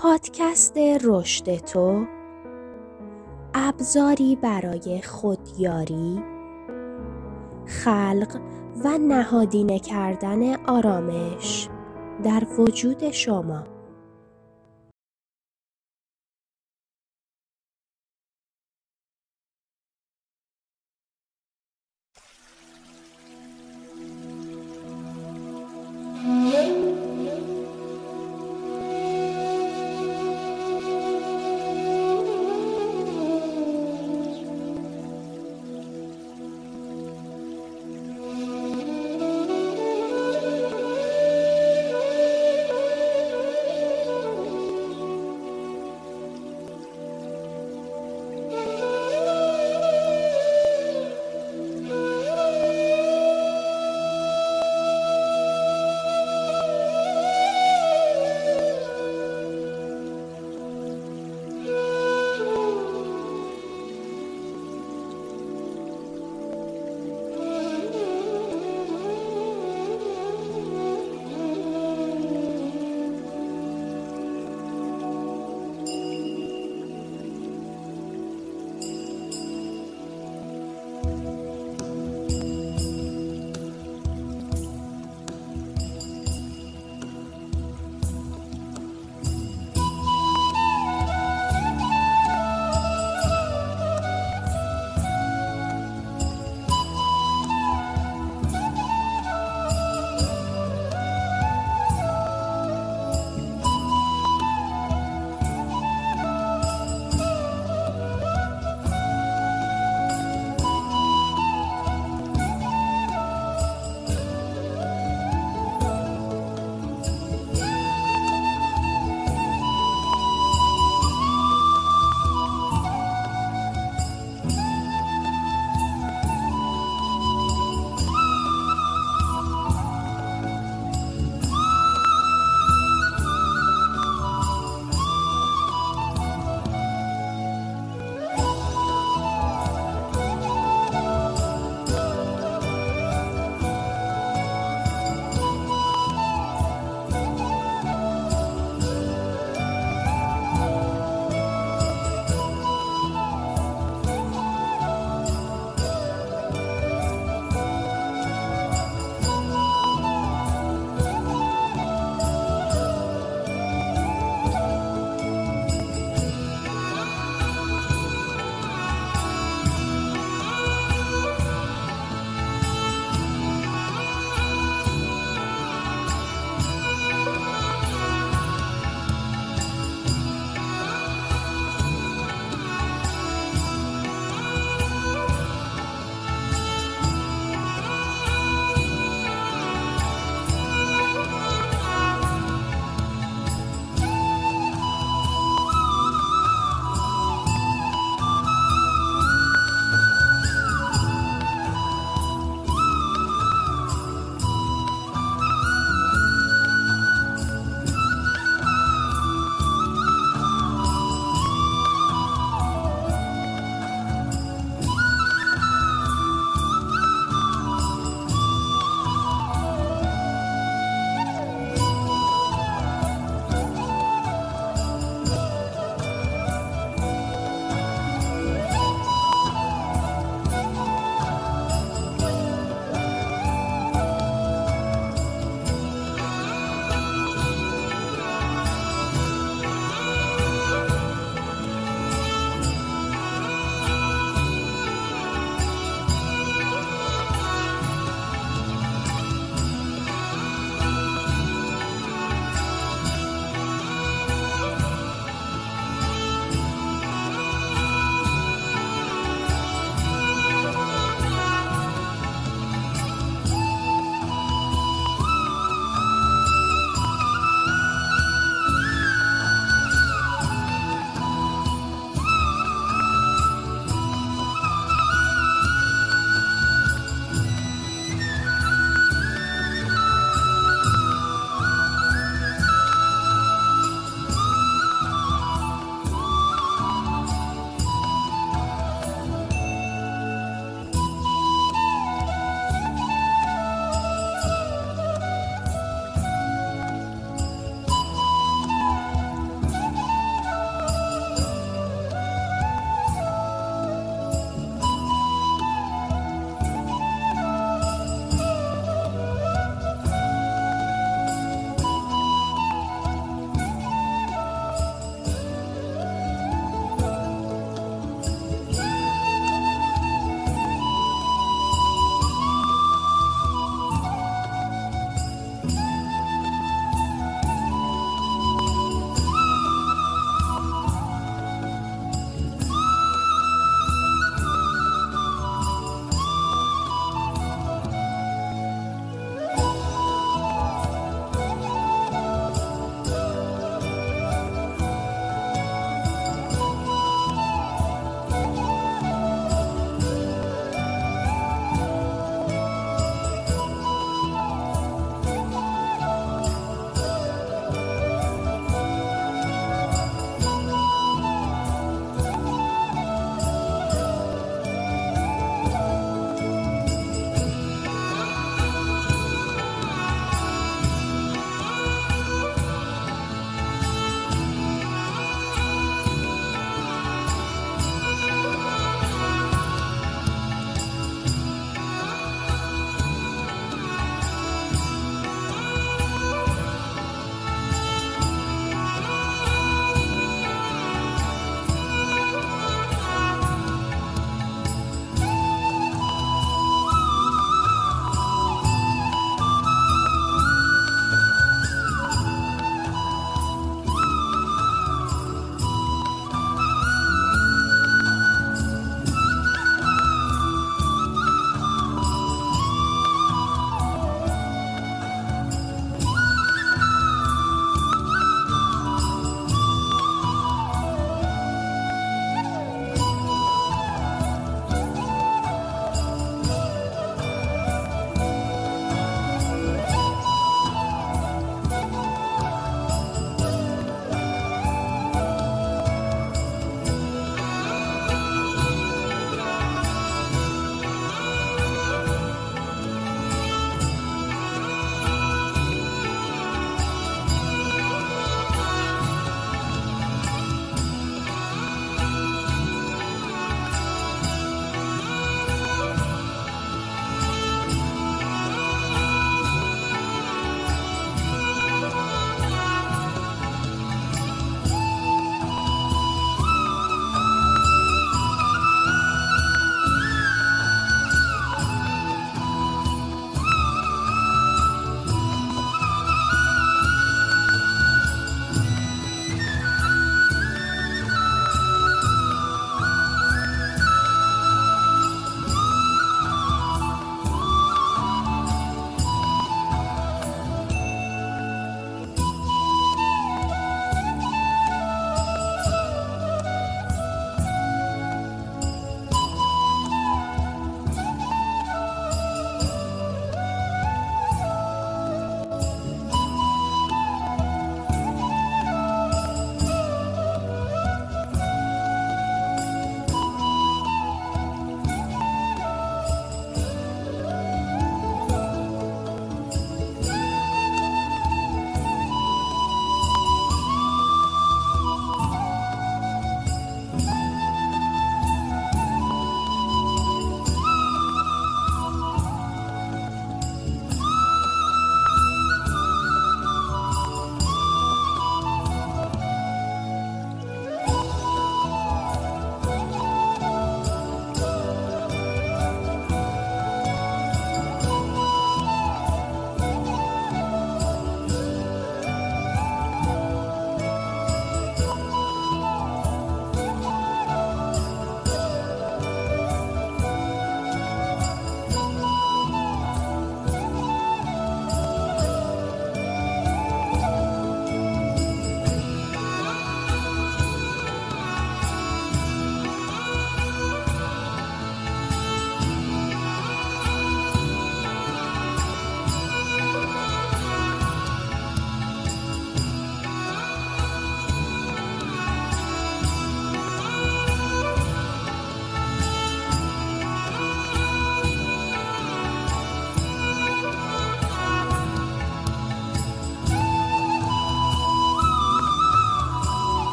پادکست رشد تو ابزاری برای خودیاری خلق و نهادینه کردن آرامش در وجود شما.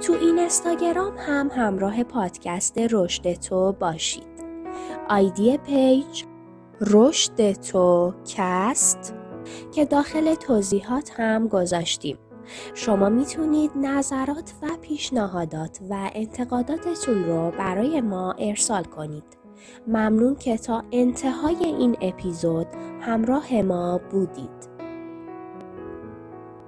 تو این اینستاگرام هم همراه پادکست رشد تو باشید. ID page رشد تو کست که داخل توضیحات هم گذاشتیم. شما می‌تونید نظرات و پیشنهادات و انتقاداتتون رو برای ما ارسال کنید. ممنون که تا انتهای این اپیزود همراه ما بودید.